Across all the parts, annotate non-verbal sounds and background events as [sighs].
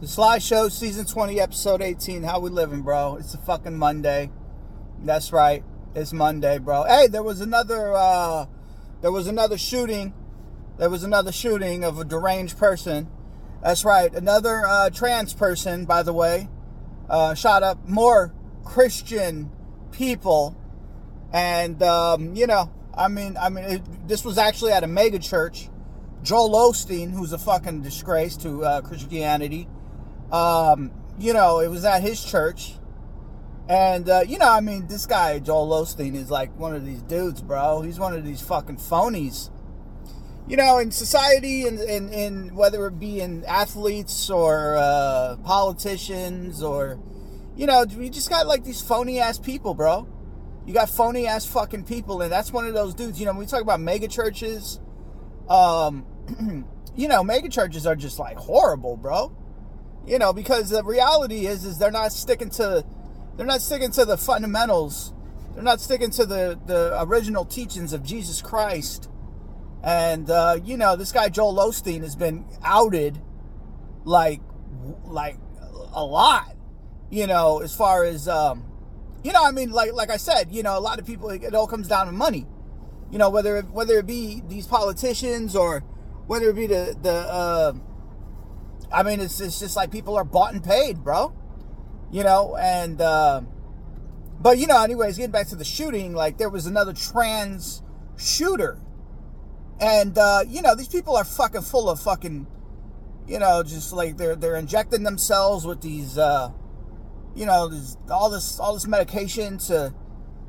The Sly Show, season 20, episode 18. How we living, bro? It's a fucking Monday. That's right. It's Monday, bro. Hey, there was another uh there was another shooting. There was another shooting of a deranged person. That's right. Another uh, trans person, by the way, uh, shot up more Christian people. And um, you know, I mean, I mean, it, this was actually at a mega church. Joel Osteen, who's a fucking disgrace to uh, Christianity, um, you know, it was at his church. And, uh, you know, I mean, this guy, Joel Osteen, is like one of these dudes, bro. He's one of these fucking phonies. You know, in society, and in, in, in, whether it be in athletes or uh, politicians or, you know, we just got like these phony ass people, bro. You got phony ass fucking people, and that's one of those dudes. You know, when we talk about mega churches, um, [clears throat] you know, mega churches are just like horrible, bro you know, because the reality is, is they're not sticking to, they're not sticking to the fundamentals. They're not sticking to the the original teachings of Jesus Christ. And uh, you know, this guy Joel Osteen has been outed, like, like a lot. You know, as far as, um, you know, I mean, like like I said, you know, a lot of people, it all comes down to money. You know, whether whether it be these politicians or whether it be the the uh, I mean, it's, it's just like people are bought and paid, bro. You know, and, uh, but you know, anyways, getting back to the shooting, like there was another trans shooter. And, uh, you know, these people are fucking full of fucking, you know, just like they're, they're injecting themselves with these, uh, you know, this, all this, all this medication to,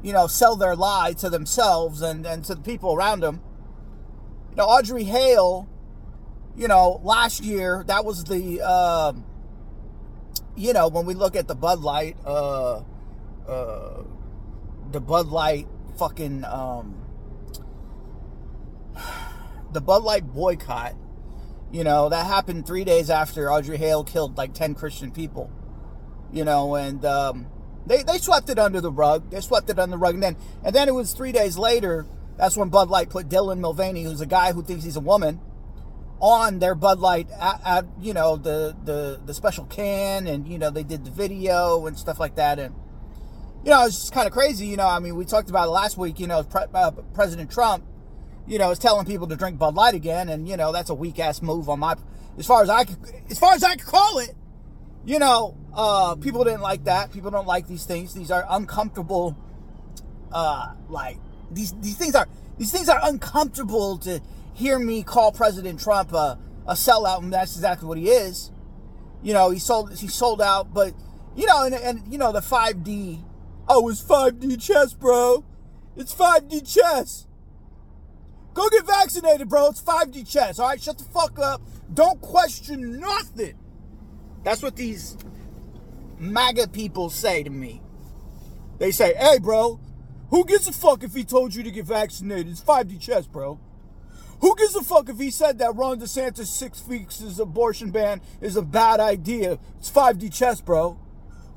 you know, sell their lie to themselves and, and to the people around them. You know, Audrey Hale, you know, last year that was the, uh, you know, when we look at the Bud Light, uh, uh, the Bud Light fucking, um, [sighs] the Bud Light boycott, you know, that happened three days after Audrey Hale killed like 10 Christian people, you know, and, um, they, they swept it under the rug. They swept it under the rug. And then, and then it was three days later. That's when Bud Light put Dylan Mulvaney, who's a guy who thinks he's a woman, on their Bud Light, at, at, you know, the, the the special can, and you know they did the video and stuff like that, and you know it's just kind of crazy. You know, I mean, we talked about it last week. You know, Pre- uh, President Trump, you know, is telling people to drink Bud Light again, and you know that's a weak ass move on my, as far as I could, as far as I could call it. You know, uh, people didn't like that. People don't like these things. These are uncomfortable. Uh, like these these things are these things are uncomfortable to hear me call President Trump a, a sellout, and that's exactly what he is. You know, he sold he sold out, but you know, and, and you know the 5D. Oh, it's 5D chess, bro. It's 5D chess. Go get vaccinated, bro. It's 5D chess. All right, shut the fuck up. Don't question nothing. That's what these MAGA people say to me. They say, "Hey, bro, who gives a fuck if he told you to get vaccinated? It's 5D chess, bro." Who gives a fuck if he said that Ron DeSantis six weeks abortion ban is a bad idea? It's 5D chess, bro.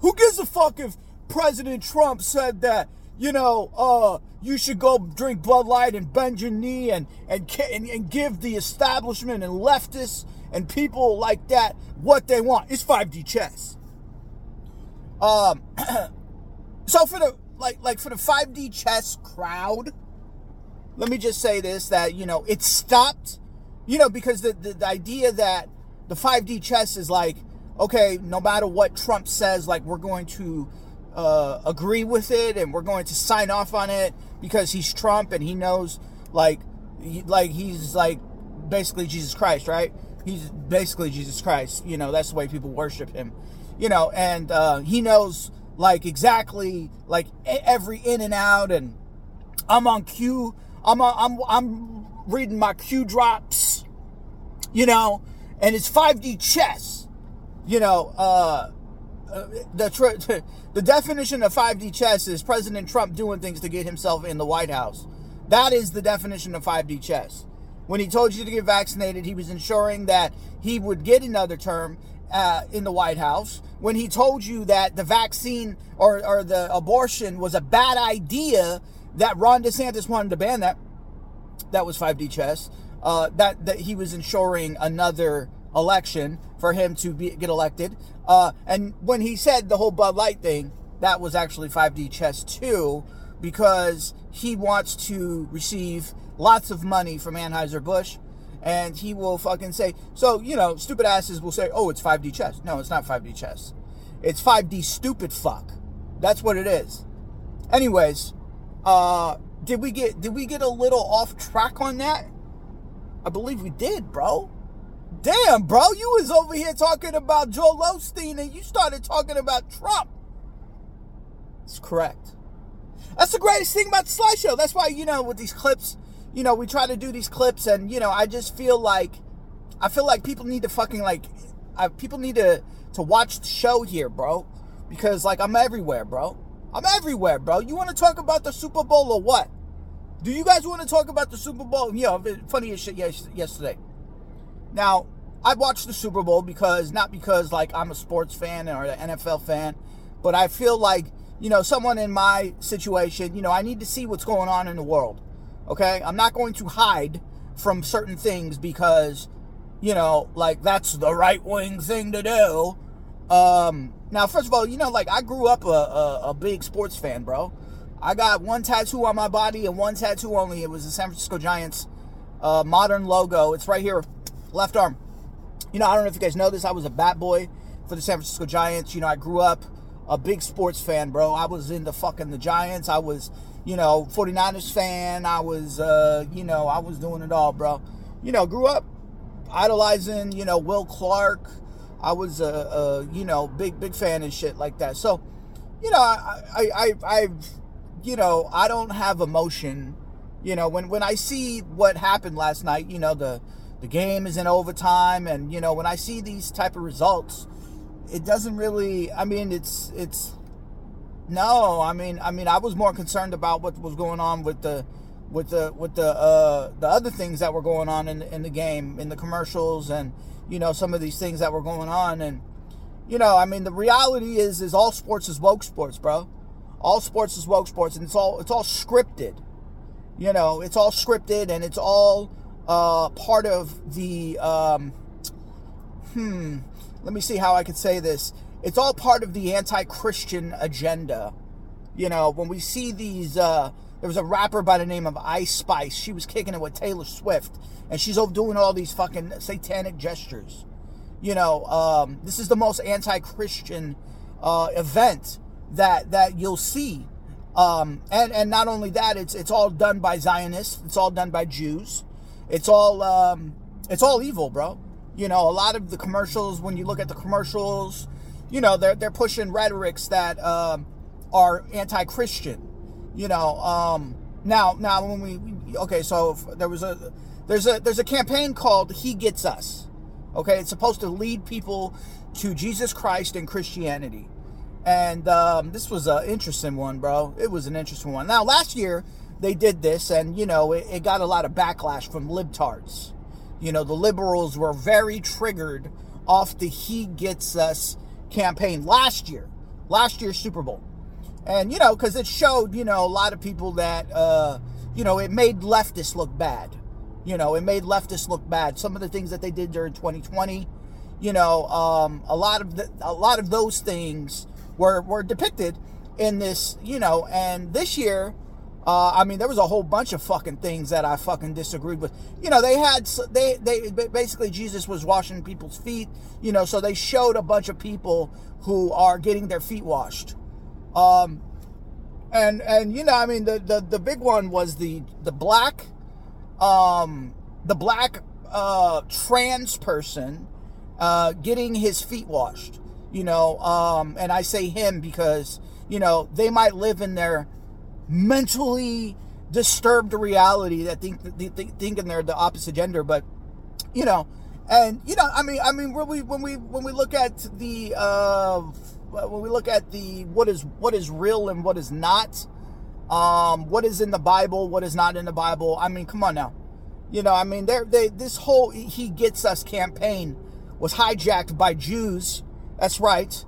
Who gives a fuck if President Trump said that, you know, uh, you should go drink Bud Light and bend your knee and, and, and, and give the establishment and leftists and people like that what they want? It's 5D chess. Um, [clears throat] so for the, like, like for the 5D chess crowd, let me just say this that, you know, it stopped, you know, because the, the, the idea that the 5D chess is like, okay, no matter what Trump says, like, we're going to uh, agree with it and we're going to sign off on it because he's Trump and he knows, like, he, like he's like basically Jesus Christ, right? He's basically Jesus Christ. You know, that's the way people worship him. You know, and uh, he knows like exactly like every in and out, and I'm on cue I'm a, I'm I'm reading my Q drops, you know, and it's 5D chess. You know, uh, uh the [laughs] the definition of 5D chess is President Trump doing things to get himself in the White House. That is the definition of 5D chess. When he told you to get vaccinated, he was ensuring that he would get another term uh, in the White House. When he told you that the vaccine or, or the abortion was a bad idea, that Ron DeSantis wanted to ban that. That was 5D chess. Uh, that that he was ensuring another election for him to be, get elected. Uh, and when he said the whole Bud Light thing, that was actually 5D chess too, because he wants to receive lots of money from Anheuser-Busch and he will fucking say, so, you know, stupid asses will say, oh, it's 5D chess. No, it's not 5D chess. It's 5D stupid fuck. That's what it is. Anyways, uh, did we get did we get a little off track on that? I believe we did, bro. Damn, bro, you was over here talking about Joel Osteen and you started talking about Trump. It's correct. That's the greatest thing about the Sly Show. That's why, you know, with these clips, you know, we try to do these clips and, you know, I just feel like, I feel like people need to fucking, like, I, people need to, to watch the show here, bro. Because, like, I'm everywhere, bro. I'm everywhere, bro. You want to talk about the Super Bowl or what? Do you guys want to talk about the Super Bowl? Yeah, funny as shit yesterday. Now, I watched the Super Bowl because, not because, like, I'm a sports fan or an NFL fan, but I feel like, you know, someone in my situation, you know, I need to see what's going on in the world. Okay? I'm not going to hide from certain things because, you know, like that's the right wing thing to do. Um, now, first of all, you know, like I grew up a, a, a, big sports fan, bro. I got one tattoo on my body and one tattoo only. It was the San Francisco Giants uh, modern logo. It's right here, left arm. You know, I don't know if you guys know this. I was a bat boy for the San Francisco Giants. You know, I grew up a big sports fan, bro. I was into fucking the Giants. I was you know, 49ers fan. I was, uh, you know, I was doing it all, bro. You know, grew up idolizing, you know, Will Clark. I was a, a you know, big, big fan and shit like that. So, you know, I, I, I, I've, you know, I don't have emotion. You know, when, when I see what happened last night, you know, the, the game is in overtime and, you know, when I see these type of results, it doesn't really, I mean, it's, it's, no, I mean, I mean, I was more concerned about what was going on with the, with the, with the, uh, the other things that were going on in in the game, in the commercials, and you know some of these things that were going on, and you know, I mean, the reality is, is all sports is woke sports, bro. All sports is woke sports, and it's all, it's all scripted. You know, it's all scripted, and it's all uh, part of the, um, hmm. Let me see how I could say this it's all part of the anti-Christian agenda. You know, when we see these, uh, there was a rapper by the name of Ice Spice. She was kicking it with Taylor Swift, and she's doing all these fucking satanic gestures. You know, um, this is the most anti-Christian uh, event that that you'll see. Um, and and not only that, it's it's all done by Zionists. It's all done by Jews. It's all um, it's all evil, bro. You know, a lot of the commercials. When you look at the commercials, you know, they're they're pushing rhetorics that um, are anti-Christian. You know, um, now now when we okay, so there was a there's a there's a campaign called He Gets Us. Okay, it's supposed to lead people to Jesus Christ and Christianity. And um, this was an interesting one, bro. It was an interesting one. Now, last year they did this, and you know, it, it got a lot of backlash from libtards. You know, the liberals were very triggered off the He Gets Us campaign last year, last year's Super Bowl. And, you know, because it showed, you know, a lot of people that, uh, you know, it made leftists look bad. You know, it made leftists look bad. Some of the things that they did during 2020, you know, um, a lot of the, a lot of those things were were depicted in this, you know, and this year uh, I mean, there was a whole bunch of fucking things that I fucking disagreed with. You know, they had they they basically Jesus was washing people's feet. You know, so they showed a bunch of people who are getting their feet washed. Um, and and you know, I mean, the the, the big one was the the black, um, the black uh, trans person uh, getting his feet washed. You know, um, and I say him because you know they might live in their mentally disturbed reality that think, think thinking they're the opposite gender, but you know, and you know, I mean, I mean, when we when we when we look at the uh, when we look at the what is what is real and what is not, um, what is in the Bible, what is not in the Bible. I mean, come on now, you know, I mean, they they this whole he gets us campaign was hijacked by Jews. That's right,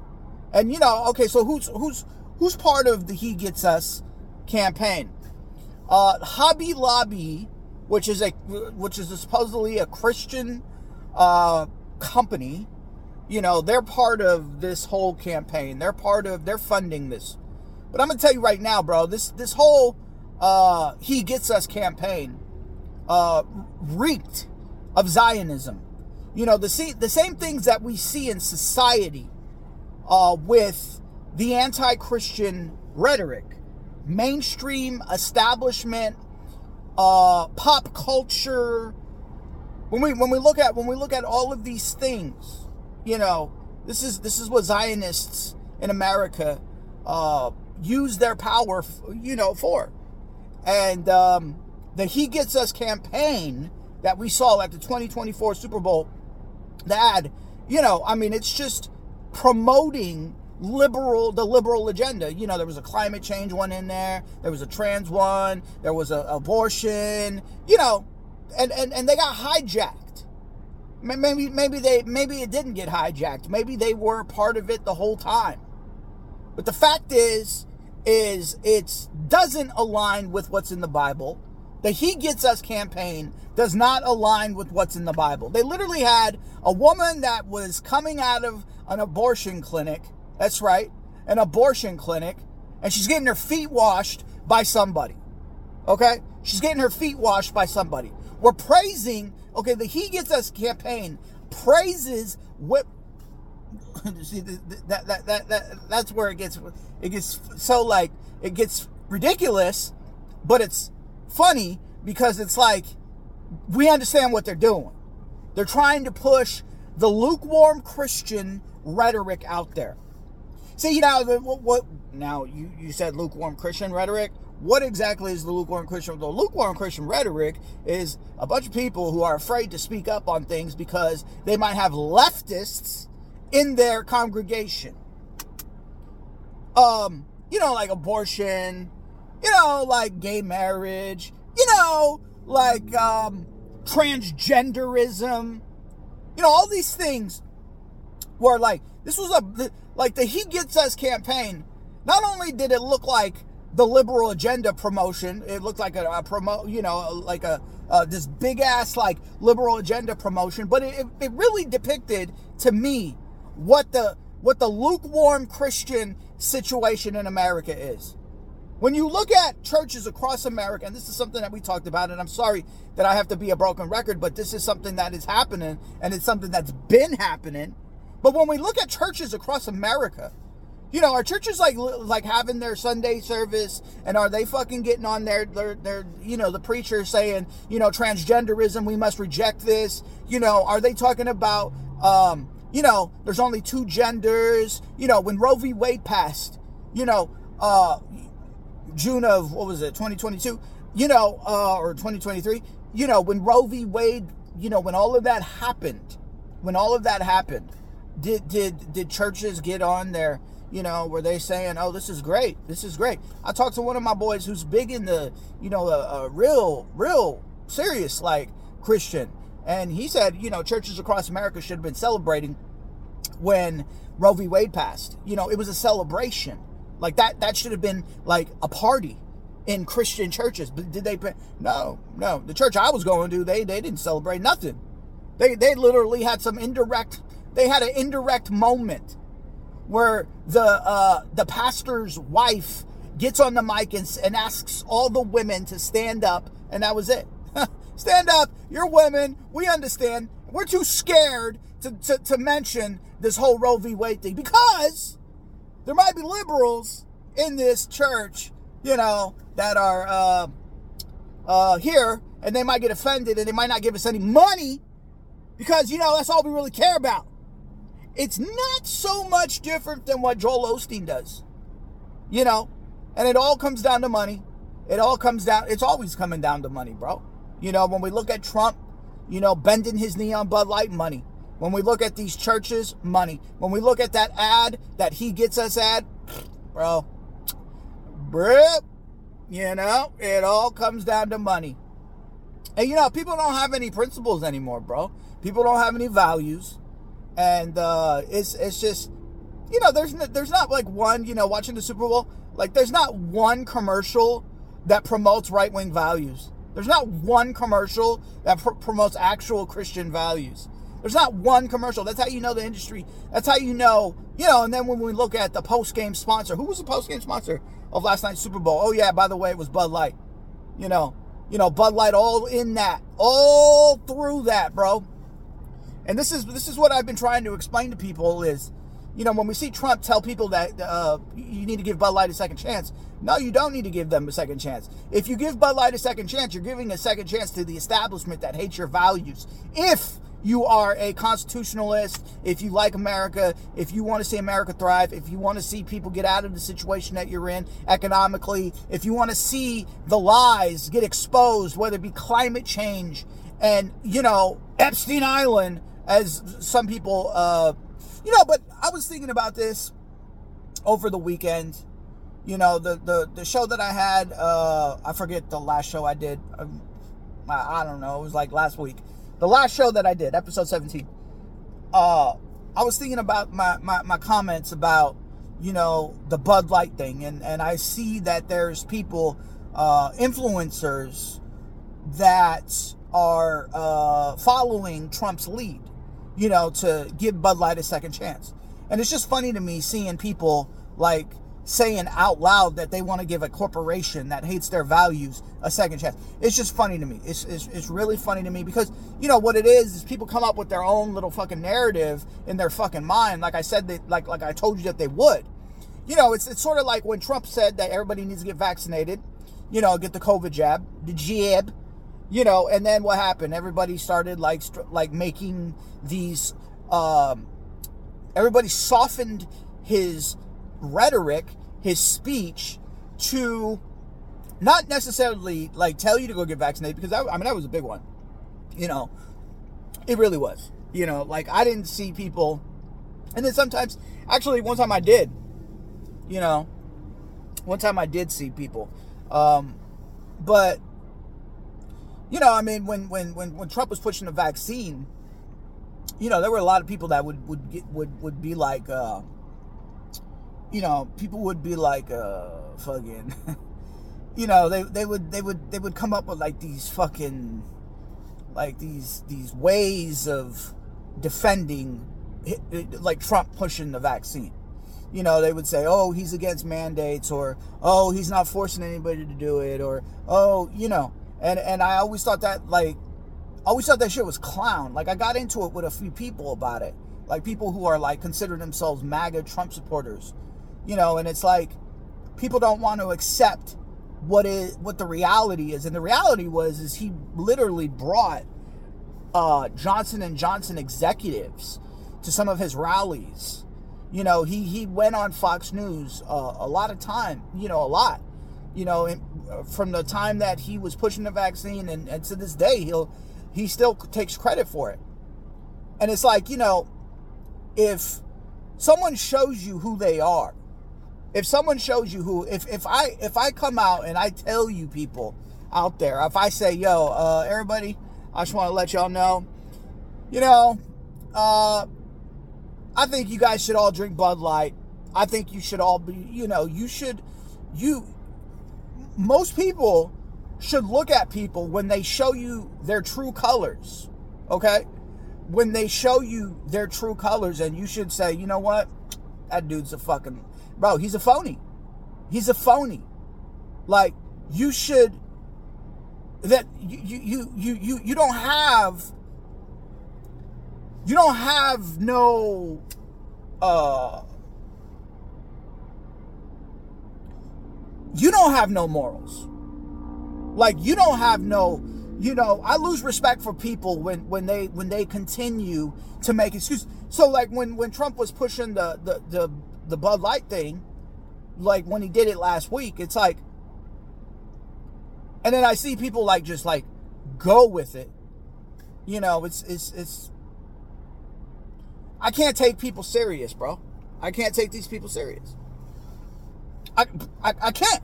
and you know, okay, so who's who's who's part of the he gets us? campaign. Uh, Hobby Lobby, which is a which is supposedly a Christian uh, company, you know, they're part of this whole campaign. They're part of, they're funding this. But I'm gonna tell you right now, bro, this this whole uh, "He Gets Us" campaign uh, reeked of Zionism. You know, the see, the same things that we see in society uh, with the anti-Christian rhetoric, mainstream establishment, uh, pop culture. When we when we look at when we look at all of these things, you know, this is this is what Zionists in America uh, use their power, you know, for. And um, the He Gets Us campaign that we saw at the 2024 Super Bowl, the ad, you know, I mean, it's just promoting liberal the liberal agenda you know there was a climate change one in there there was a trans one there was a abortion you know and and, and they got hijacked maybe maybe they maybe it didn't get hijacked maybe they were part of it the whole time but the fact is is it doesn't align with what's in the Bible. The He Gets Us campaign does not align with what's in the Bible. They literally had a woman that was coming out of an abortion clinic. That's right, an abortion clinic, and she's getting her feet washed by somebody. Okay? She's getting her feet washed by somebody. We're praising, okay, the He Gets Us campaign praises what [laughs] see that, that that that that's where it gets it gets so like it gets ridiculous, but it's funny because it's like we understand what they're doing. They're trying to push the lukewarm Christian rhetoric out there. See, you know what, what now you you said lukewarm Christian rhetoric. What exactly is the lukewarm Christian? The lukewarm Christian rhetoric is a bunch of people who are afraid to speak up on things because they might have leftists in their congregation. Um, you know, like abortion, you know, like gay marriage, you know, like um, transgenderism, you know, all these things were like, this was a, like the He Gets Us campaign. Not only did it look like the liberal agenda promotion, it looked like a, a promo, you know, like a, uh, this big ass like liberal agenda promotion, but it, it really depicted to me what the what the lukewarm Christian situation in America is. When you look at churches across America, and this is something that we talked about, and I'm sorry that I have to be a broken record, but this is something that is happening, and it's something that's been happening. But when we look at churches across America, you know, are churches like like having their Sunday service, and are they fucking getting on their their, their you know the preacher saying you know transgenderism, we must reject this. You know, are they talking about um, you know, there's only two genders. You know, when Roe v. Wade passed, you know, uh, June of what was it, 2022? You know, uh, or 2023? You know, when Roe v. Wade, you know, when all of that happened, when all of that happened, did did did churches get on there? You know, were they saying, "Oh, this is great, this is great"? I talked to one of my boys who's big in the, you know, a, a real, real serious like Christian, and he said, you know, churches across America should have been celebrating when Roe v. Wade passed. You know, it was a celebration. Like that that should have been like a party in Christian churches. But did they no, no. The church I was going to, they they didn't celebrate nothing. They they literally had some indirect they had an indirect moment where the uh the pastor's wife gets on the mic and, and asks all the women to stand up and that was it. [laughs] stand up, you're women, we understand. We're too scared to, to, to mention this whole Roe v. Wade thing because there might be liberals in this church, you know, that are uh, uh, here and they might get offended and they might not give us any money because, you know, that's all we really care about. It's not so much different than what Joel Osteen does, you know, and it all comes down to money. It all comes down, it's always coming down to money, bro. You know, when we look at Trump, you know, bending his knee on Bud Light, money. When we look at these churches, money. When we look at that ad that he gets us ad, bro, bro, you know, it all comes down to money. And you know, people don't have any principles anymore, bro. People don't have any values, and uh, it's it's just, you know, there's there's not like one, you know, watching the Super Bowl, like there's not one commercial that promotes right wing values. There's not one commercial that pr- promotes actual Christian values. There's not one commercial. That's how you know the industry. That's how you know, you know. And then when we look at the post game sponsor, who was the post game sponsor of last night's Super Bowl? Oh yeah, by the way, it was Bud Light. You know, you know, Bud Light all in that, all through that, bro. And this is this is what I've been trying to explain to people is, you know, when we see Trump tell people that uh, you need to give Bud Light a second chance, no, you don't need to give them a second chance. If you give Bud Light a second chance, you're giving a second chance to the establishment that hates your values. If you are a constitutionalist, if you like America, if you want to see America thrive, if you want to see people get out of the situation that you're in economically, if you want to see the lies get exposed, whether it be climate change and, you know, Epstein Island, as some people, uh, you know, but I was thinking about this over the weekend. You know, the, the, the show that I had, uh, I forget the last show I did. Um, I, I don't know. It was like last week the last show that I did, episode 17, uh, I was thinking about my, my, my comments about, you know, the Bud Light thing. And, and I see that there's people, uh, influencers that are uh, following Trump's lead, you know, to give Bud Light a second chance. And it's just funny to me seeing people like saying out loud that they want to give a corporation that hates their values a second chance. It's just funny to me. It's, it's, it's really funny to me because, you know, what it is is people come up with their own little fucking narrative in their fucking mind. Like I said, that, like, like I told you that they would. You know, it's, it's sort of like when Trump said that everybody needs to get vaccinated, you know, get the COVID jab, the jab, you know, and then what happened? Everybody started like, like making these, um, everybody softened his rhetoric, his speech to not necessarily like tell you to go get vaccinated because I, I mean that was a big one. You know, it really was. You know, like I didn't see people, and then sometimes actually one time I did. You know, one time I did see people, um, but you know, I mean, when when when when Trump was pushing the vaccine, you know, there were a lot of people that would would get, would would be like. Uh, you know, people would be like, uh, fucking, [laughs] you know, they, they would, they would, they would come up with like these fucking, like these, these ways of defending, like Trump pushing the vaccine. You know, they would say, oh, he's against mandates, or, oh, he's not forcing anybody to do it, or, oh, you know, and, and I always thought that, like, I always thought that shit was clown. Like, I got into it with a few people about it. Like, people who are, like, consider themselves MAGA Trump supporters you know, and it's like people don't want to accept what is what the reality is. And the reality was is he literally brought uh, Johnson and Johnson executives to some of his rallies. You know, he he went on Fox News uh, a lot of time. You know, a lot. You know, from the time that he was pushing the vaccine, and, and to this day, he'll he still takes credit for it. And it's like you know, if someone shows you who they are, if someone shows you who if, if i if i come out and i tell you people out there if i say yo uh, everybody i just want to let y'all know you know uh, i think you guys should all drink bud light i think you should all be you know you should you most people should look at people when they show you their true colors okay when they show you their true colors and you should say you know what that dude's a fucking bro, he's a phony. He's a phony. Like you should that you you you you you don't have you don't have no uh you don't have no morals. Like you don't have no you know, I lose respect for people when when they when they continue to make excuses. So like when when Trump was pushing the the the the Bud Light thing, like when he did it last week, it's like, and then I see people like just like go with it. You know, it's it's it's. I can't take people serious, bro. I can't take these people serious. I, I, I can't.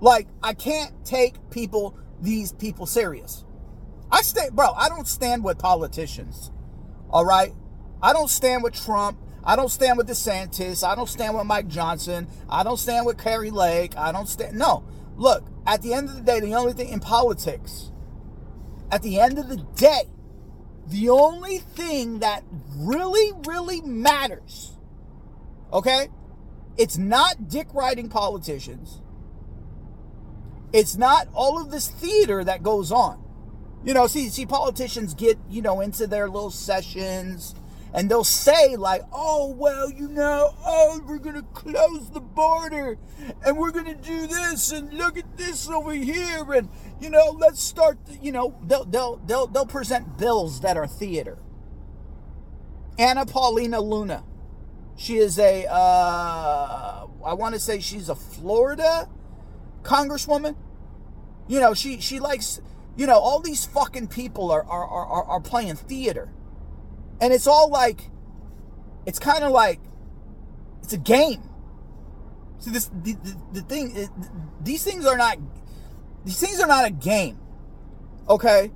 Like, I can't take people, these people serious. I stay, bro, I don't stand with politicians. All right? I don't stand with Trump. I don't stand with DeSantis. I don't stand with Mike Johnson. I don't stand with Kari Lake. I don't stand. No. Look, at the end of the day, the only thing in politics, at the end of the day, the only thing that really, really matters, okay, it's not dick riding politicians. It's not all of this theater that goes on. You know, see, see, politicians get, you know, into their little sessions and they'll say, like, oh, well, you know, oh, we're going to close the border and we're going to do this and look at this over here and, you know, let's start, you know, they'll, they'll, they'll, they'll present bills that are theater. Anna Paulina Luna. She is a, uh, I want to say she's a Florida congresswoman. You know, she, she likes, you know, all these fucking people are, are, are, are playing theater. And it's all like, it's kind of like, it's a game. See, this, the, the, the thing, it, these things are not, these things are not a game. Okay?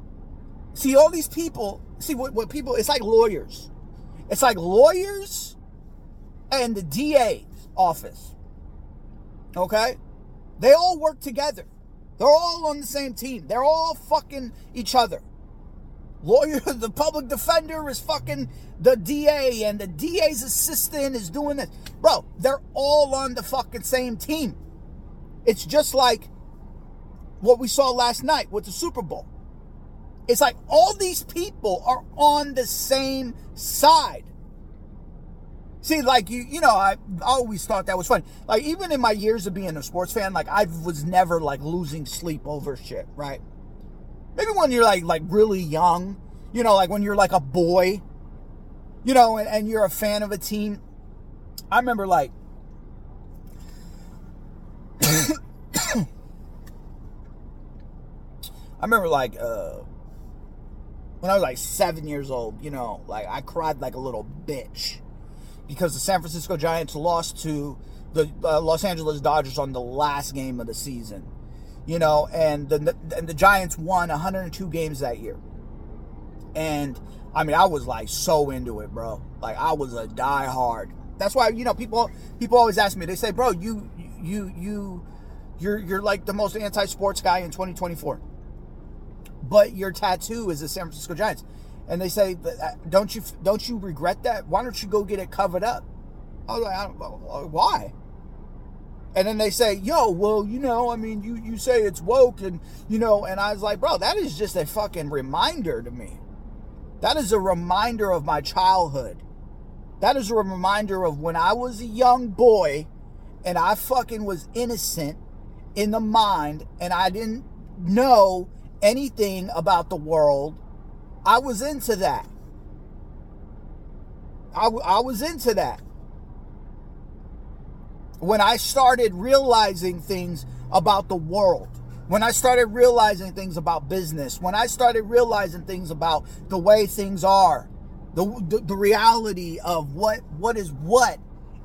See, all these people, see what, what people, it's like lawyers. It's like lawyers and the DA's office. Okay? They all work together. They're all on the same team. They're all fucking each other. Lawyer, [laughs] the public defender is fucking the DA, and the DA's assistant is doing this. Bro, they're all on the fucking same team. It's just like what we saw last night with the Super Bowl. It's like all these people are on the same side. See, like you, you know, I always thought that was funny. Like even in my years of being a sports fan, like I was never like losing sleep over shit, right? Maybe when you're like like really young, you know, like when you're like a boy, you know, and, and you're a fan of a team. I remember like [coughs] I remember like uh when I was like seven years old, you know, like I cried like a little bitch because the San Francisco Giants lost to the uh, Los Angeles Dodgers on the last game of the season. You know, and the and the Giants won 102 games that year. And I mean, I was like so into it, bro. Like I was a diehard. That's why you know people people always ask me. They say, "Bro, you you you you're you're like the most anti-sports guy in 2024." But your tattoo is the San Francisco Giants and they say, uh, "Don't you don't you regret that? Why don't you go get it covered up?" I was like, I "Why?" And then they say, "Yo, well, you know, I mean, you you say it's woke, and you know," and I was like, "Bro, that is just a fucking reminder to me. That is a reminder of my childhood. That is a reminder of when I was a young boy, and I fucking was innocent in the mind, and I didn't know anything about the world." I was into that. I, I was into that. When I started realizing things about the world, when I started realizing things about business, when I started realizing things about the way things are, the, the, the reality of what what is what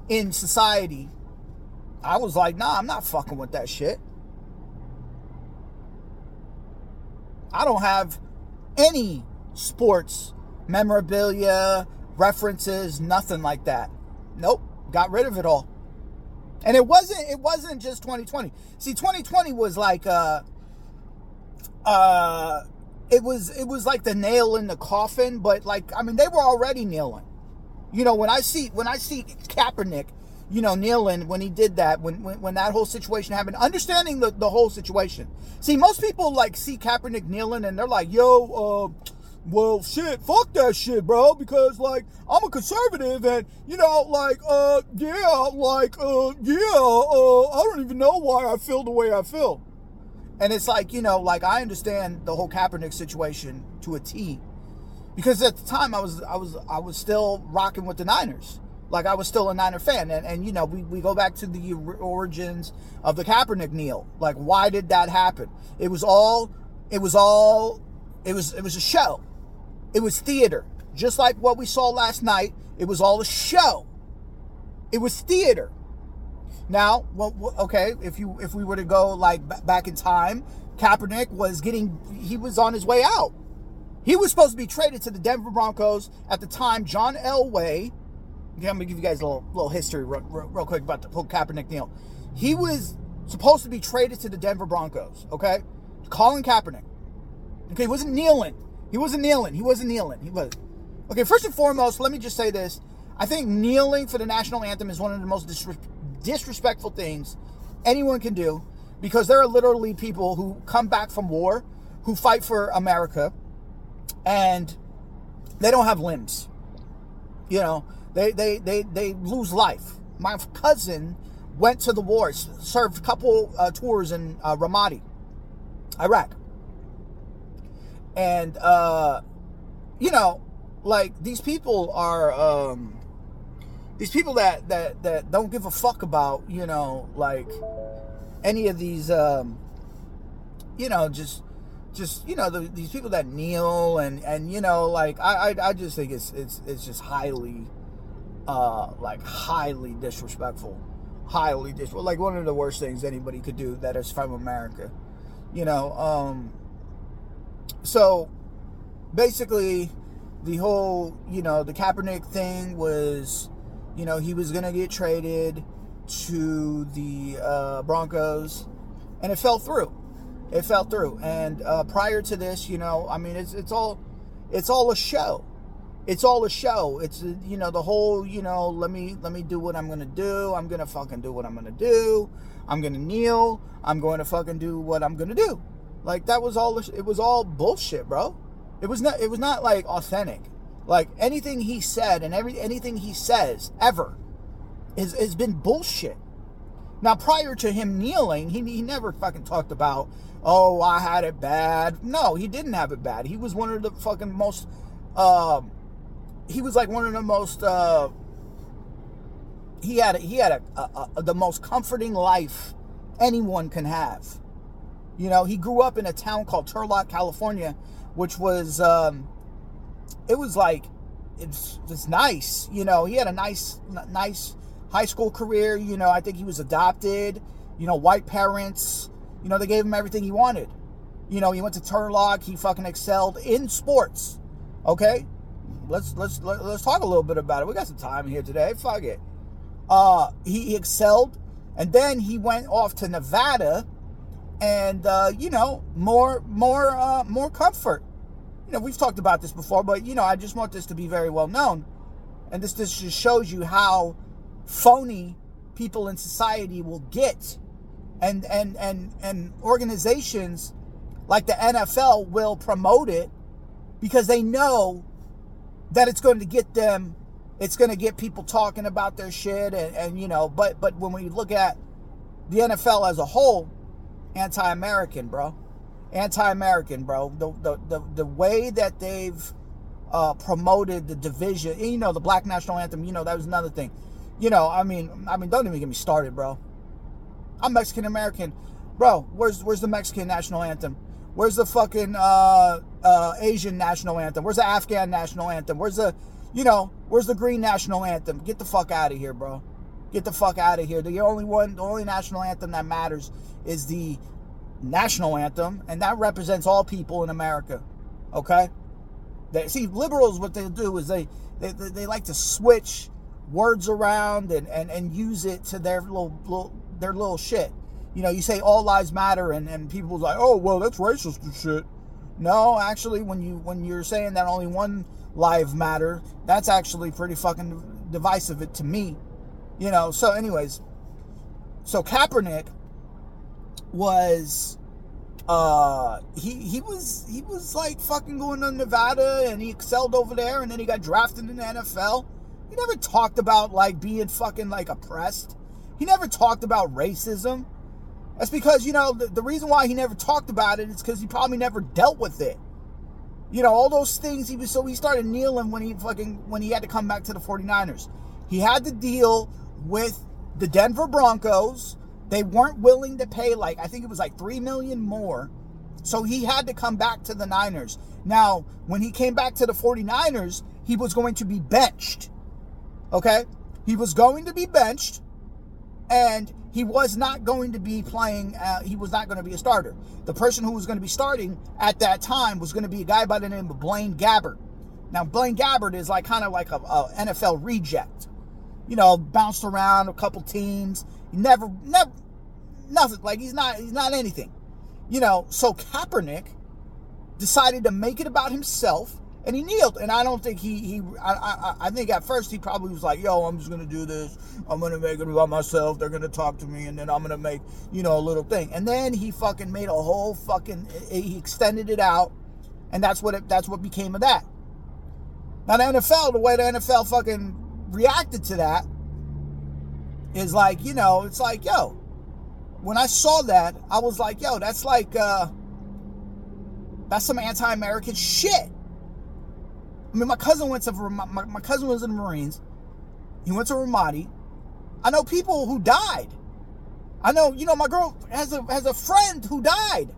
in society, I was like, nah, I'm not fucking with that shit. I don't have any sports memorabilia, references, nothing like that. Nope, got rid of it all. And it wasn't it wasn't just 2020. See, 2020 was like uh uh it was it was like the nail in the coffin, but like I mean they were already kneeling. You know, when I see when I see Kaepernick you know, kneeling when he did that, when, when, when that whole situation happened, understanding the, the whole situation. See, most people like see Kaepernick kneeling and they're like, yo, uh, well, shit, fuck that shit, bro, because, like, I'm a conservative and, you know, like, uh, yeah, like, uh, yeah, uh, I don't even know why I feel the way I feel. And it's like, you know, like, I understand the whole Kaepernick situation to a T because at the time I was, I was, I was still rocking with the Niners. Like, I was still a Niner fan. And, and you know, we, we go back to the origins of the Kaepernick kneel. Like, why did that happen? It was all, it was all, it was, it was a show it was theater. Just like what we saw last night, it was all a show. It was theater. Now, well, okay, if you if we were to go like back in time, Kaepernick was getting he was on his way out. He was supposed to be traded to the Denver Broncos at the time. John Elway, okay, I'm gonna give you guys a little, little history real, real, quick about the whole Kaepernick deal. He was supposed to be traded to the Denver Broncos. Okay, Colin Kaepernick. Okay, he wasn't kneeling. He wasn't kneeling. He wasn't kneeling. He was. Okay, first and foremost, let me just say this. I think kneeling for the national anthem is one of the most disres- disrespectful things anyone can do because there are literally people who come back from war who fight for America and they don't have limbs. You know, they they they, they lose life. My cousin went to the war, served a couple uh, tours in uh, Ramadi, Iraq. And uh, you know, like these people are um, these people that that that don't give a fuck about you know like any of these um, you know just just you know the, these people that kneel and and you know like I, I I just think it's it's it's just highly uh like highly disrespectful. Highly disrespectful like one of the worst things anybody could do that is from America. You know um so basically the whole you know the Kaepernick thing was you know he was gonna get traded to the uh, Broncos and it fell through it fell through. And uh, prior to this, you know, I mean, it's it's all it's all a show. It's all a show. It's you know the whole you know let me let me do what I'm gonna do. I'm gonna fucking do what I'm gonna do. I'm gonna kneel. I'm going to fucking do what I'm gonna do. Like that was all. It was all bullshit, bro. It was not. It was not like authentic. Like anything he said and every anything he says ever is has been bullshit. Now, prior to him kneeling, he, he never fucking talked about oh, I had it bad. No, he didn't have it bad. He was one of the fucking most, uh, he was like one of the most, uh, he had he had a, a, a, the most comforting life anyone can have. You know, he grew up in a town called Turlock, California, which was, um, it was like, it's, it's nice. You know, he had a nice, nice high school career. You know, I think he was adopted. You know, white parents. You know, they gave him everything he wanted. You know, he went to Turlock. He fucking excelled in sports. Okay, let's let's let, us let us talk a little bit about it. We got some time here today. Fuck it. Uh, he, he excelled, and then he went off to Nevada, and uh, you know, more more uh, more comfort. You know, we've talked about this before, but you know, I just want this to be very well known, and this this just shows you how phony people in society will get and and and and organizations like the NFL will promote it because they know that it's going to get them it's going to get people talking about their shit and, and you know but but when we look at the NFL as a whole anti-American bro anti-American bro the the the, the way that they've uh, promoted the division you know the black national anthem you know that was another thing you know I mean I mean don't even get me started bro I'm Mexican American. Bro, where's where's the Mexican national anthem? Where's the fucking uh, uh, Asian national anthem? Where's the Afghan national anthem? Where's the, you know, where's the green national anthem? Get the fuck out of here, bro. Get the fuck out of here. The only one, the only national anthem that matters is the national anthem, and that represents all people in America. Okay? They, see, liberals, what they do is they, they, they like to switch words around and, and, and use it to their little, little their little shit. You know, you say all lives matter, and, and people's like, oh well, that's racist and shit. No, actually, when you when you're saying that only one life matter, that's actually pretty fucking divisive to me. You know. So, anyways, so Kaepernick was uh he he was he was like fucking going to Nevada and he excelled over there and then he got drafted in the NFL. He never talked about like being fucking like oppressed. He never talked about racism. That's because, you know, the, the reason why he never talked about it is because he probably never dealt with it. You know, all those things he was so he started kneeling when he fucking when he had to come back to the 49ers. He had to deal with the Denver Broncos. They weren't willing to pay like I think it was like 3 million more. So he had to come back to the Niners. Now, when he came back to the 49ers, he was going to be benched. Okay? He was going to be benched and he was not going to be playing. Uh, he was not going to be a starter. The person who was going to be starting at that time was going to be a guy by the name of Blaine Gabbert. Now, Blaine Gabbert is like kind of like a, a NFL reject. You know, bounced around a couple teams. Never, never, nothing. Like he's not, he's not anything. You know, so Kaepernick decided to make it about himself and he kneeled. And I don't think he he I, I I think at first he probably was like, "Yo, I'm just gonna do this. I'm gonna make it about myself. They're gonna talk to me, and then I'm gonna make you know a little thing." And then he fucking made a whole fucking he extended it out, and that's what it that's what became of that. Now the NFL, the way the NFL fucking reacted to that is like, you know, it's like, yo, when I saw that, I was like, yo, that's like uh that's some anti-American shit. I mean, my cousin went to my, my cousin was in the Marines. He went to Ramadi. I know people who died. I know, you know, my girl has a has a friend who died.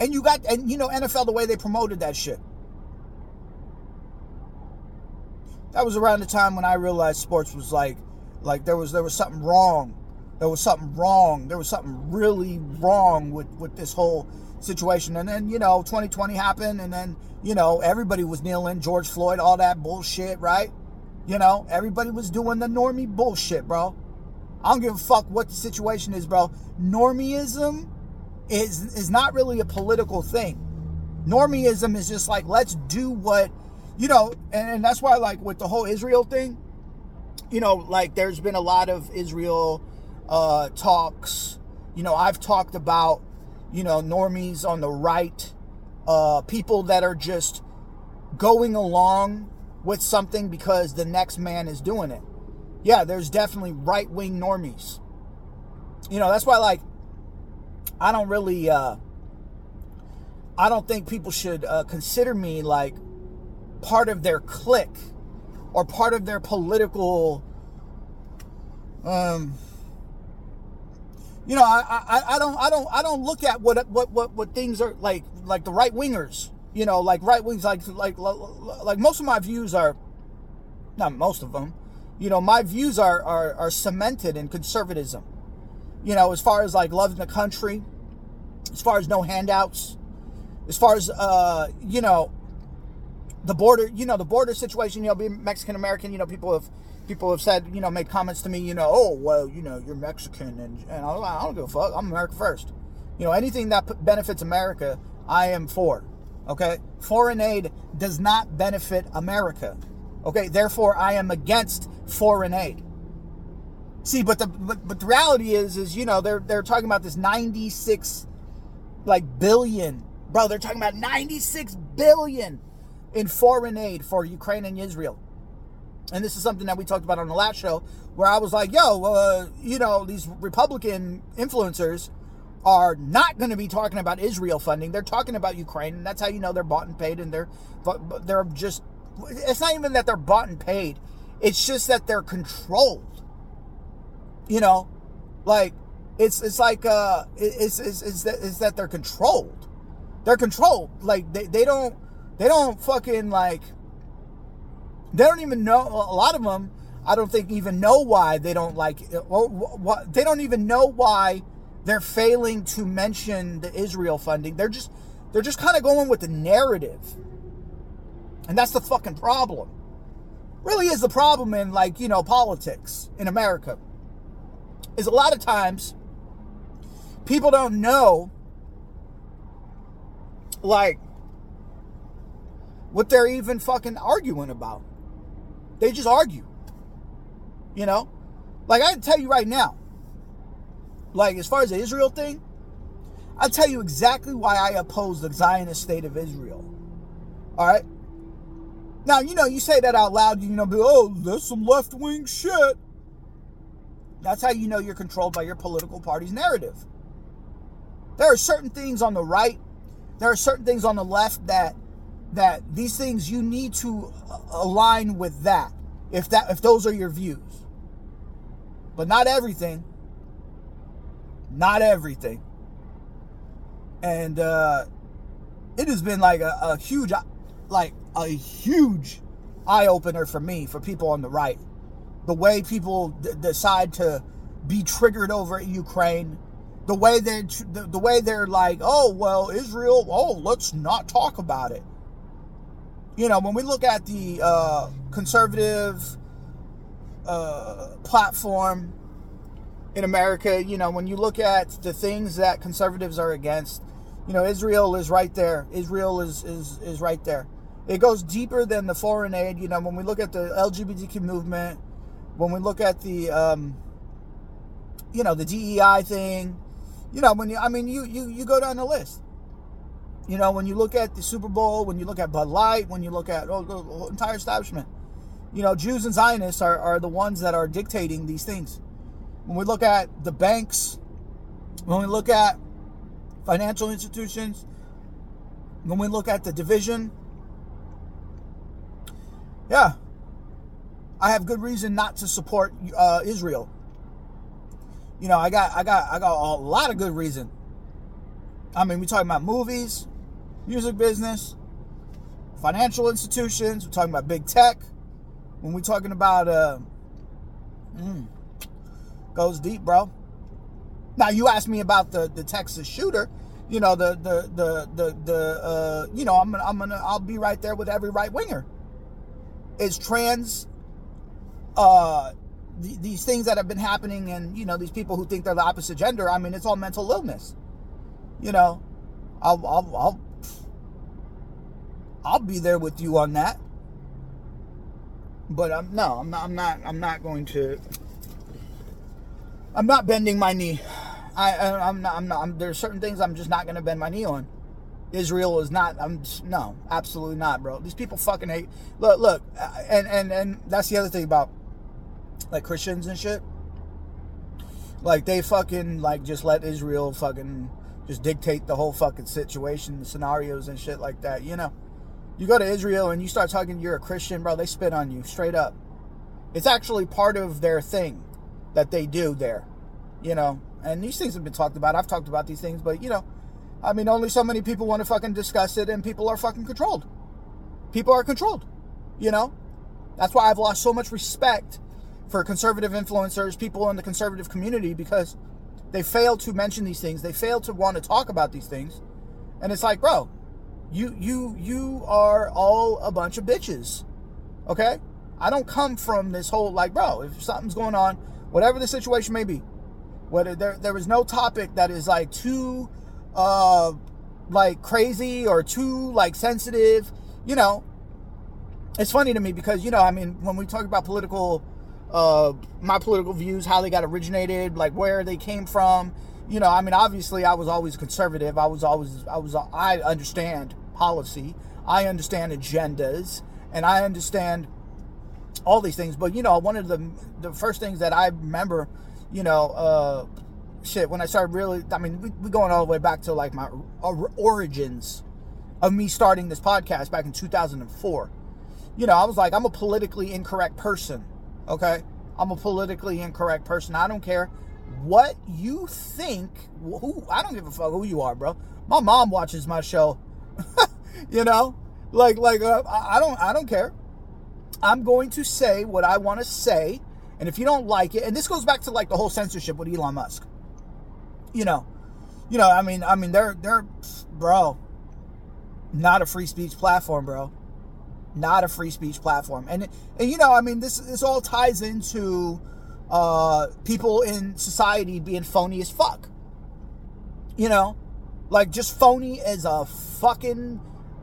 And you got and you know NFL the way they promoted that shit. That was around the time when I realized sports was like like there was there was something wrong. There was something wrong. There was something really wrong with with this whole situation. And then, you know, 2020 happened, and then, you know, everybody was kneeling, George Floyd, all that bullshit, right? You know, everybody was doing the normie bullshit, bro. I don't give a fuck what the situation is, bro. Normieism is is not really a political thing. Normieism is just like let's do what you know, and, and that's why like with the whole Israel thing, you know, like there's been a lot of Israel uh talks. You know, I've talked about you know, normies on the right, uh, people that are just going along with something because the next man is doing it. Yeah, there's definitely right wing normies. You know, that's why, like, I don't really, uh, I don't think people should uh, consider me like part of their clique or part of their political um, you know, I, I, I don't I don't I don't look at what what what what things are like like the right wingers. You know, like right wings like like like most of my views are not most of them. You know, my views are are, are cemented in conservatism. You know, as far as like loving the country, as far as no handouts, as far as uh, you know, the border, you know, the border situation, you know, being Mexican American, you know, people have people have said, you know, made comments to me, you know, oh, well, you know, you're Mexican. And, and I, I don't give a fuck. I'm America first. You know, anything that benefits America, I am for. Okay? Foreign aid does not benefit America. Okay? Therefore, I am against foreign aid. See, but the but, but the reality is is you know they're they're talking about this 96 like billion. Bro, they're talking about 96 billion in foreign aid for Ukraine and Israel and this is something that we talked about on the last show, where I was like, yo, uh, you know, these Republican influencers are not going to be talking about Israel funding. They're talking about Ukraine, and that's how you know they're bought and paid, and they're they're just. It's not even that they're bought and paid; it's just that they're controlled. You know, like it's it's like uh, it's it's, it's that it's that they're controlled. They're controlled. Like they, they don't they don't fucking like they don't even know, a lot of them, I don't think even know why they don't like, uh, or what, they don't even know why they're failing to mention the Israel funding. They're just, they're just kind of going with the narrative. And that's the fucking problem. Really is the problem in like, you know, politics in America. Is a lot of times people don't know like what they're even fucking arguing about. They just argue. You know? Like I tell you right now, like as far as the Israel thing, I'll tell you exactly why I oppose the Zionist state of Israel. All right? Now, you know, you say that out loud, you know, oh, that's some left wing shit. That's how you know you're controlled by your political party's narrative. There are certain things on the right, there are certain things on the left that that these things you need to align with that. If that if those are your views. But not everything. Not everything. And uh it has been like a, a huge like a huge eye-opener for me for people on the right. The way people d- decide to be triggered over ukraine. The way they the, the way they're like oh well israel oh let's not talk about it you know, when we look at the uh, conservative uh, platform in America, you know, when you look at the things that conservatives are against, You know, Israel is right there. Israel is is is right there. It goes deeper than the foreign aid. You know, when we look at the LGBTQ movement, when we look at the um, you know the DEI thing, you know when you I mean you you you go down the list. You know when you look at the Super Bowl, when you look at Bud Light, when you look at oh, the whole entire establishment, you know Jews and Zionists are are the ones that are dictating these things. When we look at the banks, when we look at financial institutions, when we look at the division, yeah, I have good reason not to support uh, Israel. You know, I got, I got, I got a lot of good reason. I mean, we talking about movies, music business, financial institutions. We're talking about big tech. When we're talking about, uh, mm, goes deep, bro. Now you asked me about the the Texas shooter. You know the the the the the uh, you know I'm gonna I'm gonna I'll be right there with every right winger. Is trans uh th- these things that have been happening and you know these people who think they're the opposite gender. I mean it's all mental illness. You know, I'll I'll I'll I'll be there with you on that. But I'm no, I'm not I'm not I'm not going to I'm not bending my knee. I, am not. I'm not. I'm, there's certain things I'm just not going to bend my knee on. Israel is not. I'm just, no, absolutely not, bro. These people fucking hate. Look, look, uh, and and and that's the other thing about like Christians and shit. Like they fucking like just let Israel fucking just dictate the whole fucking situation, scenarios and shit like that. You know, you go to Israel and you start talking, you're a Christian, bro. They spit on you straight up. It's actually part of their thing that they do there. You know, and these things have been talked about. I've talked about these things, but you know, I mean, only so many people want to fucking discuss it, and people are fucking controlled. People are controlled. You know, that's why I've lost so much respect for conservative influencers, people in the conservative community, because they fail to mention these things. They fail to want to talk about these things, and it's like, bro, you you you are all a bunch of bitches. Okay, I don't come from this whole like, bro, if something's going on whatever the situation may be. Whether there there is no topic that is like too uh like crazy or too like sensitive, you know. It's funny to me because, you know, I mean, when we talk about political uh my political views, how they got originated, like where they came from, you know, I mean, obviously I was always conservative. I was always I was I understand policy. I understand agendas and I understand all these things. But you know, one of the the first things that I remember, you know, uh, shit, when I started really, I mean, we, we going all the way back to like my origins of me starting this podcast back in 2004. You know, I was like, I'm a politically incorrect person. Okay, I'm a politically incorrect person. I don't care what you think. Who I don't give a fuck who you are, bro. My mom watches my show. [laughs] you know, like like uh, I don't I don't care. I'm going to say what I want to say. And if you don't like it, and this goes back to like the whole censorship with Elon Musk. You know, you know, I mean, I mean, they're they're bro, not a free speech platform, bro. Not a free speech platform. And and you know, I mean, this this all ties into uh people in society being phony as fuck. You know, like just phony as a fucking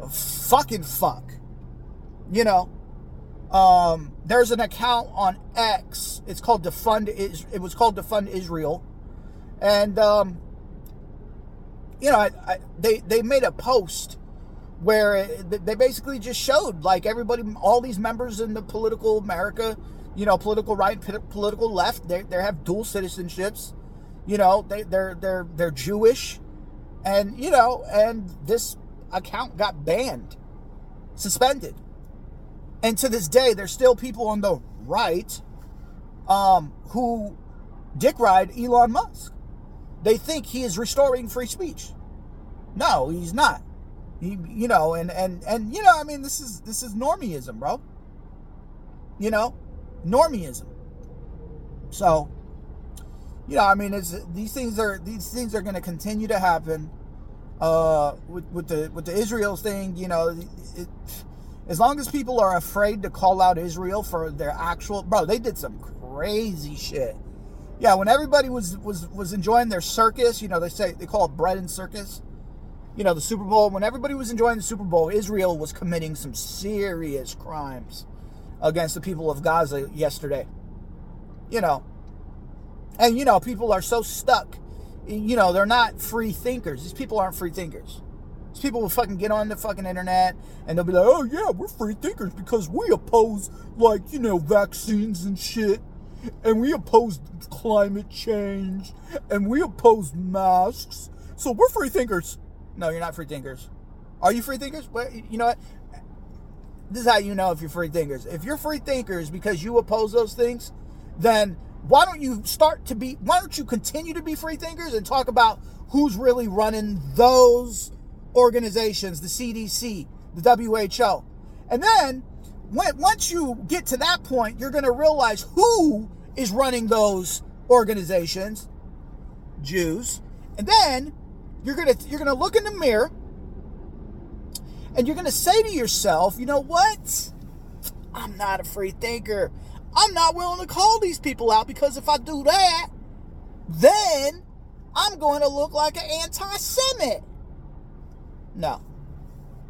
fucking fuck. You know, um, there's an account on X. It's called Defund. Is- it was called Defund Israel, and um, you know, I, I, they they made a post where they basically just showed like everybody, all these members in the political America, you know, political right, political left, they they have dual citizenships. You know, they they're they're they're Jewish, and you know, and this account got banned, suspended and to this day, there's still people on the right um, who dick ride Elon Musk. They think he is restoring free speech. No, he's not. He, you know, and and and you know, I mean, this is this is normieism, bro. You know, normieism. So, you know, I mean, it's these things are these things are going to continue to happen. Uh, with with the with the Israel thing, you know, it, as long as people are afraid to call out Israel for their actual bro, they did some crazy shit. Yeah, when everybody was was was enjoying their circus, you know, they say they call it bread and circus. You know, the Super Bowl, when everybody was enjoying the Super Bowl, Israel was committing some serious crimes against the people of Gaza yesterday. You know, and you know, people are so stuck. You know, they're not free thinkers. These people aren't free thinkers. These people will fucking get on the fucking internet and they'll be like, oh yeah, we're free thinkers because we oppose, like, you know, vaccines and shit. And we oppose climate change. And we oppose masks. So we're free thinkers. No, you're not free thinkers. Are you free thinkers? Well, you know what? This is how you know if you're free thinkers. If you're free thinkers because you oppose those things, then why don't you start to be, why don't you continue to be free thinkers and talk about who's really running those organizations, the CDC, the WHO. And then when, once you get to that point, you're going to realize who is running those organizations, Jews. And then you're going to you're going to look in the mirror and you're going to say to yourself, "You know what? I'm not a free thinker. I'm not willing to call these people out because if I do that, then I'm going to look like an anti-Semite." No.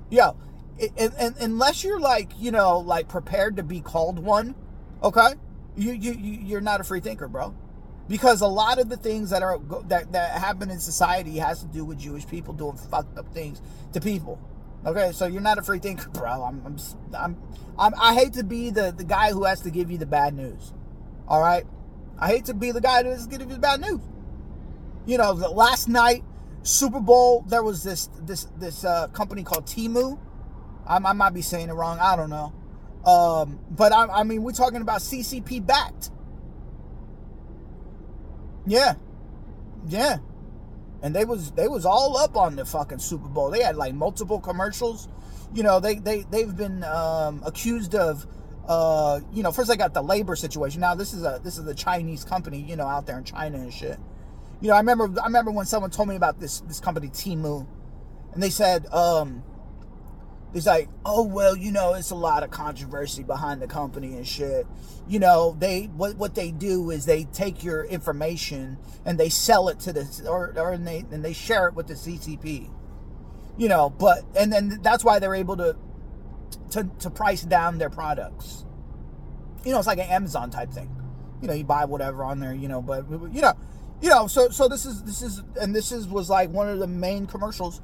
Yo, and, unless you're like, you know, like prepared to be called one, okay? You, you, you're not a free thinker, bro. Because a lot of the things that are that, that happen in society has to do with Jewish people doing fucked up things to people. Okay, so you're not a free thinker, bro. I'm, I'm, I'm, I'm i hate to be the, the guy who has to give you the bad news. All right, I hate to be the guy who has to give you the bad news. You know, the last night Super Bowl, there was this this this uh, company called Temu. I, I, might be saying it wrong. I don't know. Um, but I, I mean, we're talking about CCP backed. Yeah, yeah, and they was they was all up on the fucking Super Bowl. They had like multiple commercials. You know, they they they've been um, accused of. Uh, you know, first they got the labor situation. Now this is a this is a Chinese company, you know, out there in China and shit. You know, I remember I remember when someone told me about this this company Temu, and they said, um, it's like, oh well, you know, it's a lot of controversy behind the company and shit. You know, they what what they do is they take your information and they sell it to the or or and they and they share it with the CCP. You know, but and then that's why they're able to to to price down their products. You know, it's like an Amazon type thing. You know, you buy whatever on there, you know, but you know, you know, so so this is this is and this is was like one of the main commercials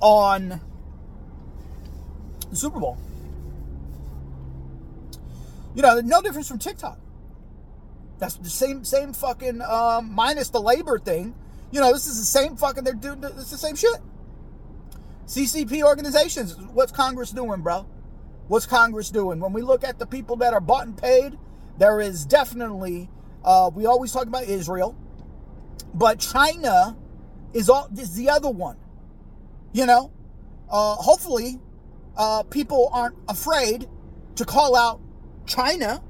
on the Super Bowl. You know, no difference from TikTok. That's the same same fucking um, minus the labor thing. You know, this is the same fucking they're doing it's the same shit. CCP organizations, what's Congress doing, bro? What's Congress doing? When we look at the people that are bought and paid, there is definitely uh, we always talk about Israel, but China is all is the other one. You know, uh, hopefully, uh, people aren't afraid to call out China.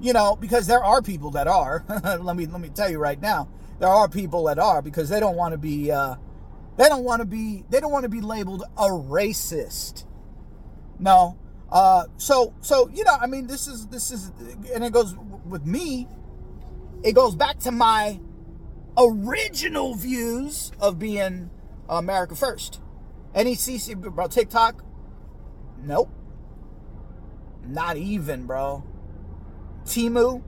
You know, because there are people that are. [laughs] let me let me tell you right now, there are people that are because they don't want to be. Uh, they don't want to be. They don't want to be labeled a racist. No. Uh, so so you know, I mean, this is this is, and it goes with me it goes back to my original views of being America first. Any CC, bro, TikTok? Nope. Not even, bro. Temu?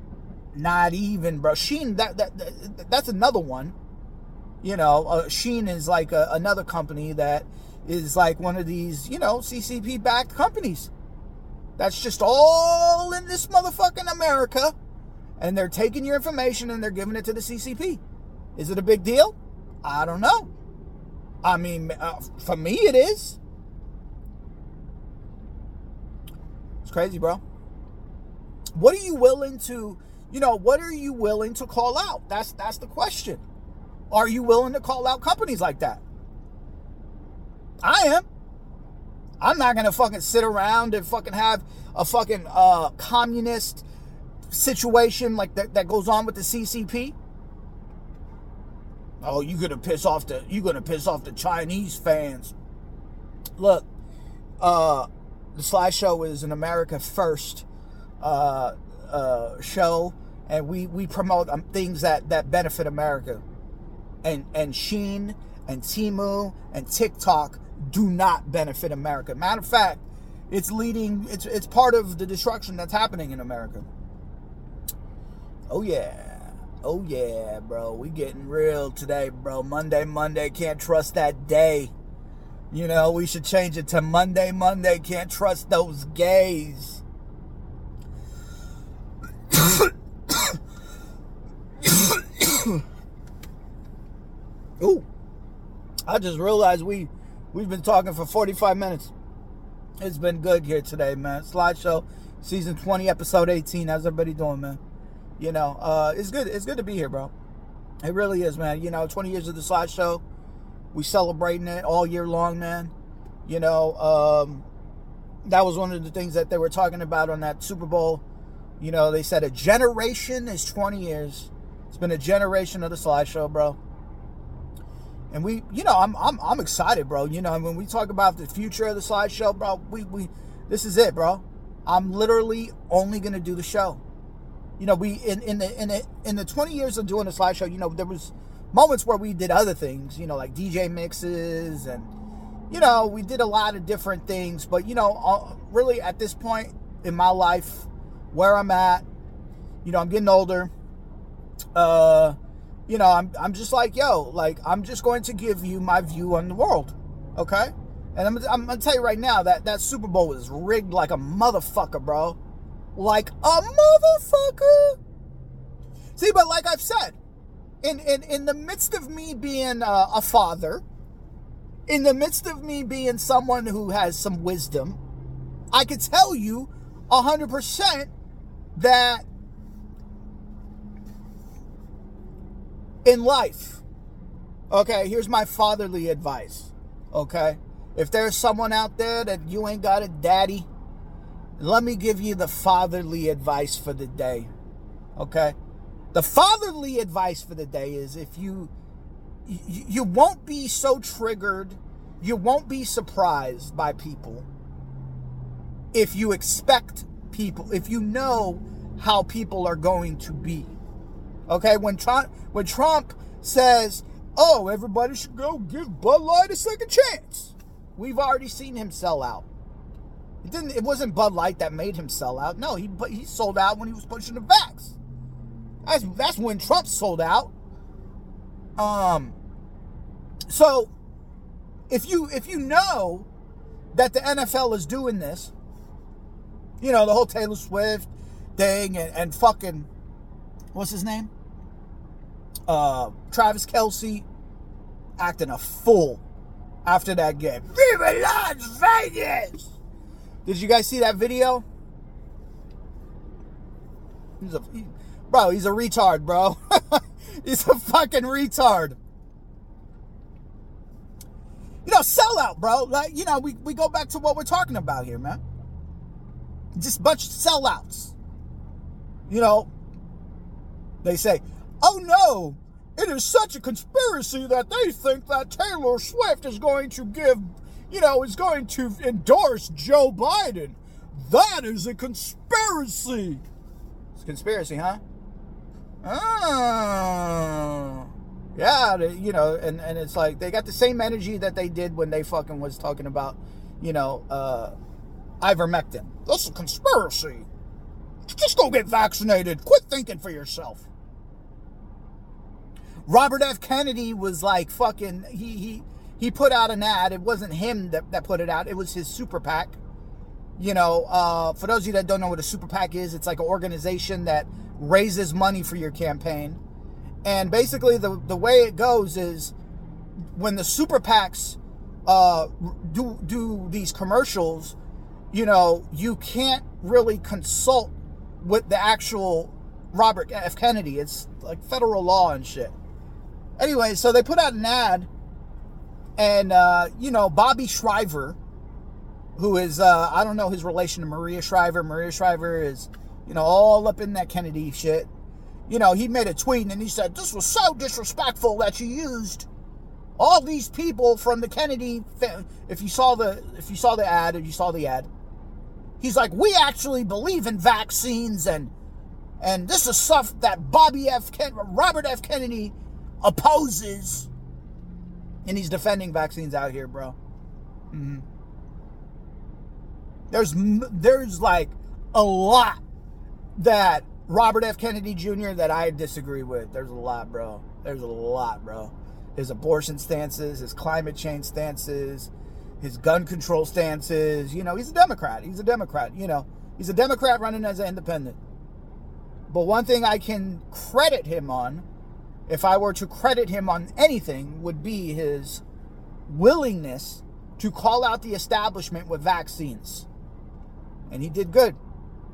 Not even, bro. Shein, that, that, that that's another one. You know, uh, Shein is like a, another company that is like one of these, you know, CCP backed companies. That's just all in this motherfucking America and they're taking your information and they're giving it to the CCP. Is it a big deal? I don't know. I mean, uh, for me, it is. Crazy, bro. What are you willing to, you know, what are you willing to call out? That's that's the question. Are you willing to call out companies like that? I am. I'm not gonna fucking sit around and fucking have a fucking uh, communist situation like that, that goes on with the CCP? Oh, you're gonna piss off the you're gonna piss off the Chinese fans. Look, uh the Sly Show is an America first uh, uh, show, and we we promote um, things that that benefit America. And and Shein and Temu and TikTok do not benefit America. Matter of fact, it's leading it's it's part of the destruction that's happening in America. Oh yeah. Oh yeah, bro. We getting real today, bro. Monday, Monday, can't trust that day. You know, we should change it to Monday, Monday, can't trust those gays. Ooh. I just realized we we've been talking for 45 minutes. It's been good here today, man. Sly Show, season 20, episode 18. How's everybody doing, man? You know, uh, it's good. It's good to be here, bro. It really is, man. You know, 20 years of the Sly Show. We celebrating it all year long, man. You know, um, that was one of the things that they were talking about on that Super Bowl. You know, they said a generation is 20 years. It's been a generation of the Sly Show, bro. And we, you know, I'm, I'm, I'm excited, bro. You know, when we talk about the future of the Sly Show, bro, we, we, this is it, bro. I'm literally only gonna do the show. You know, we in in the in the in the 20 years of doing the Sly Show, you know, there was moments where we did other things, you know, like DJ mixes and you know, we did a lot of different things. But you know, really at this point in my life, where I'm at, you know, I'm getting older. Uh, you know, I'm, I'm just like, yo, like, I'm just going to give you my view on the world, okay? And I'm, I'm gonna tell you right now that that Super Bowl was rigged like a motherfucker, bro. Like a motherfucker. See, but like I've said, in in, in the midst of me being uh, a father, in the midst of me being someone who has some wisdom, I could tell you a hundred percent that in life, okay, here's my fatherly advice, okay? If there's someone out there that you ain't got a daddy, let me give you the fatherly advice for the day, okay? The fatherly advice for the day is if you you, won't be so triggered, you won't be surprised by people if you expect people, if you know how people are going to be. Okay, when Trump when Trump says, "Oh, everybody should go give Bud Light a second chance," we've already seen him sell out. It didn't. It wasn't Bud Light that made him sell out. No, he he sold out when he was pushing the vax. That's that's when Trump sold out. Um. So, if you if you know that the NFL is doing this, you know the whole Taylor Swift thing and, and fucking what's his name? Uh, Travis Kelce acting a fool after that game. Viva Las Vegas! Did you guys see that video? He's a he, bro. He's a retard, bro. [laughs] he's a fucking retard. You know, sellout, bro. Like you know, we we go back to what we're talking about here, man. Just bunch of sellouts. You know, they say, oh no, it is such a conspiracy that they think that Taylor Swift is going to give, you know, is going to endorse Joe Biden. That is a conspiracy. It's a conspiracy, huh? Oh. Yeah, you know, and, and it's like they got the same energy that they did when they fucking was talking about, you know, uh, ivermectin. That's a conspiracy. Just go get vaccinated. Quit thinking for yourself. Robert F. Kennedy was like fucking he he he put out an ad. It wasn't him that, that put it out, it was his super PAC. You know, uh, for those of you that don't know what a super PAC is, it's like an organization that raises money for your campaign. And basically the, the way it goes is when the super PACs uh, do do these commercials, you know, you can't really consult with the actual Robert F. Kennedy. It's like federal law and shit. Anyway, so they put out an ad, and uh, you know Bobby Shriver, who is uh, I don't know his relation to Maria Shriver. Maria Shriver is you know all up in that Kennedy shit. You know he made a tweet and he said this was so disrespectful that you used all these people from the Kennedy. If you saw the if you saw the ad, if you saw the ad, he's like we actually believe in vaccines and and this is stuff that Bobby F. Ken- Robert F. Kennedy opposes. And he's defending vaccines out here, bro. Mm-hmm. There's there's like a lot that Robert F. Kennedy Jr. that I disagree with. There's a lot, bro. There's a lot, bro. His abortion stances, his climate change stances, his gun control stances. You know, he's a Democrat. He's a Democrat. You know, he's a Democrat running as an independent. But one thing I can credit him on, if I were to credit him on anything, would be his willingness to call out the establishment with vaccines. And he did good.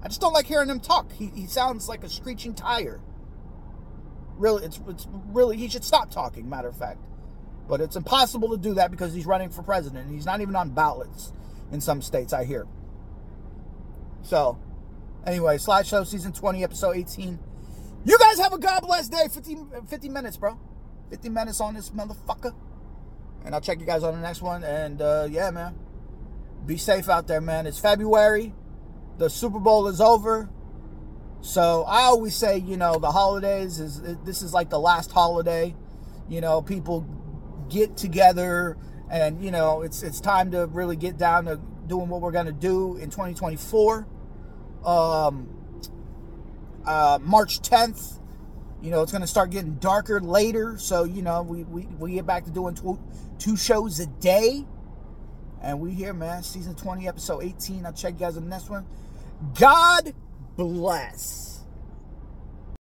I just don't like hearing him talk. He, he sounds like a screeching tire. Really, it's, it's really, he should stop talking, matter of fact. But it's impossible to do that because he's running for president. and He's not even on ballots in some states, I hear. So, anyway, Sly Show Season 20, Episode 18. You guys have a God bless day. 50, 50 minutes, bro. 50 minutes on this motherfucker. And I'll check you guys on the next one. And uh, yeah, man. Be safe out there, man. It's February. The Super Bowl is over. So I always say, you know, the holidays is this is like the last holiday. You know, people get together and you know, it's it's time to really get down to doing what we're going to do in 2024. Um uh March 10th, you know, it's going to start getting darker later, so you know, we we we get back to doing two, two shows a day. And we here, man, season 20, episode 18. I'll check you guys on the next one. God bless.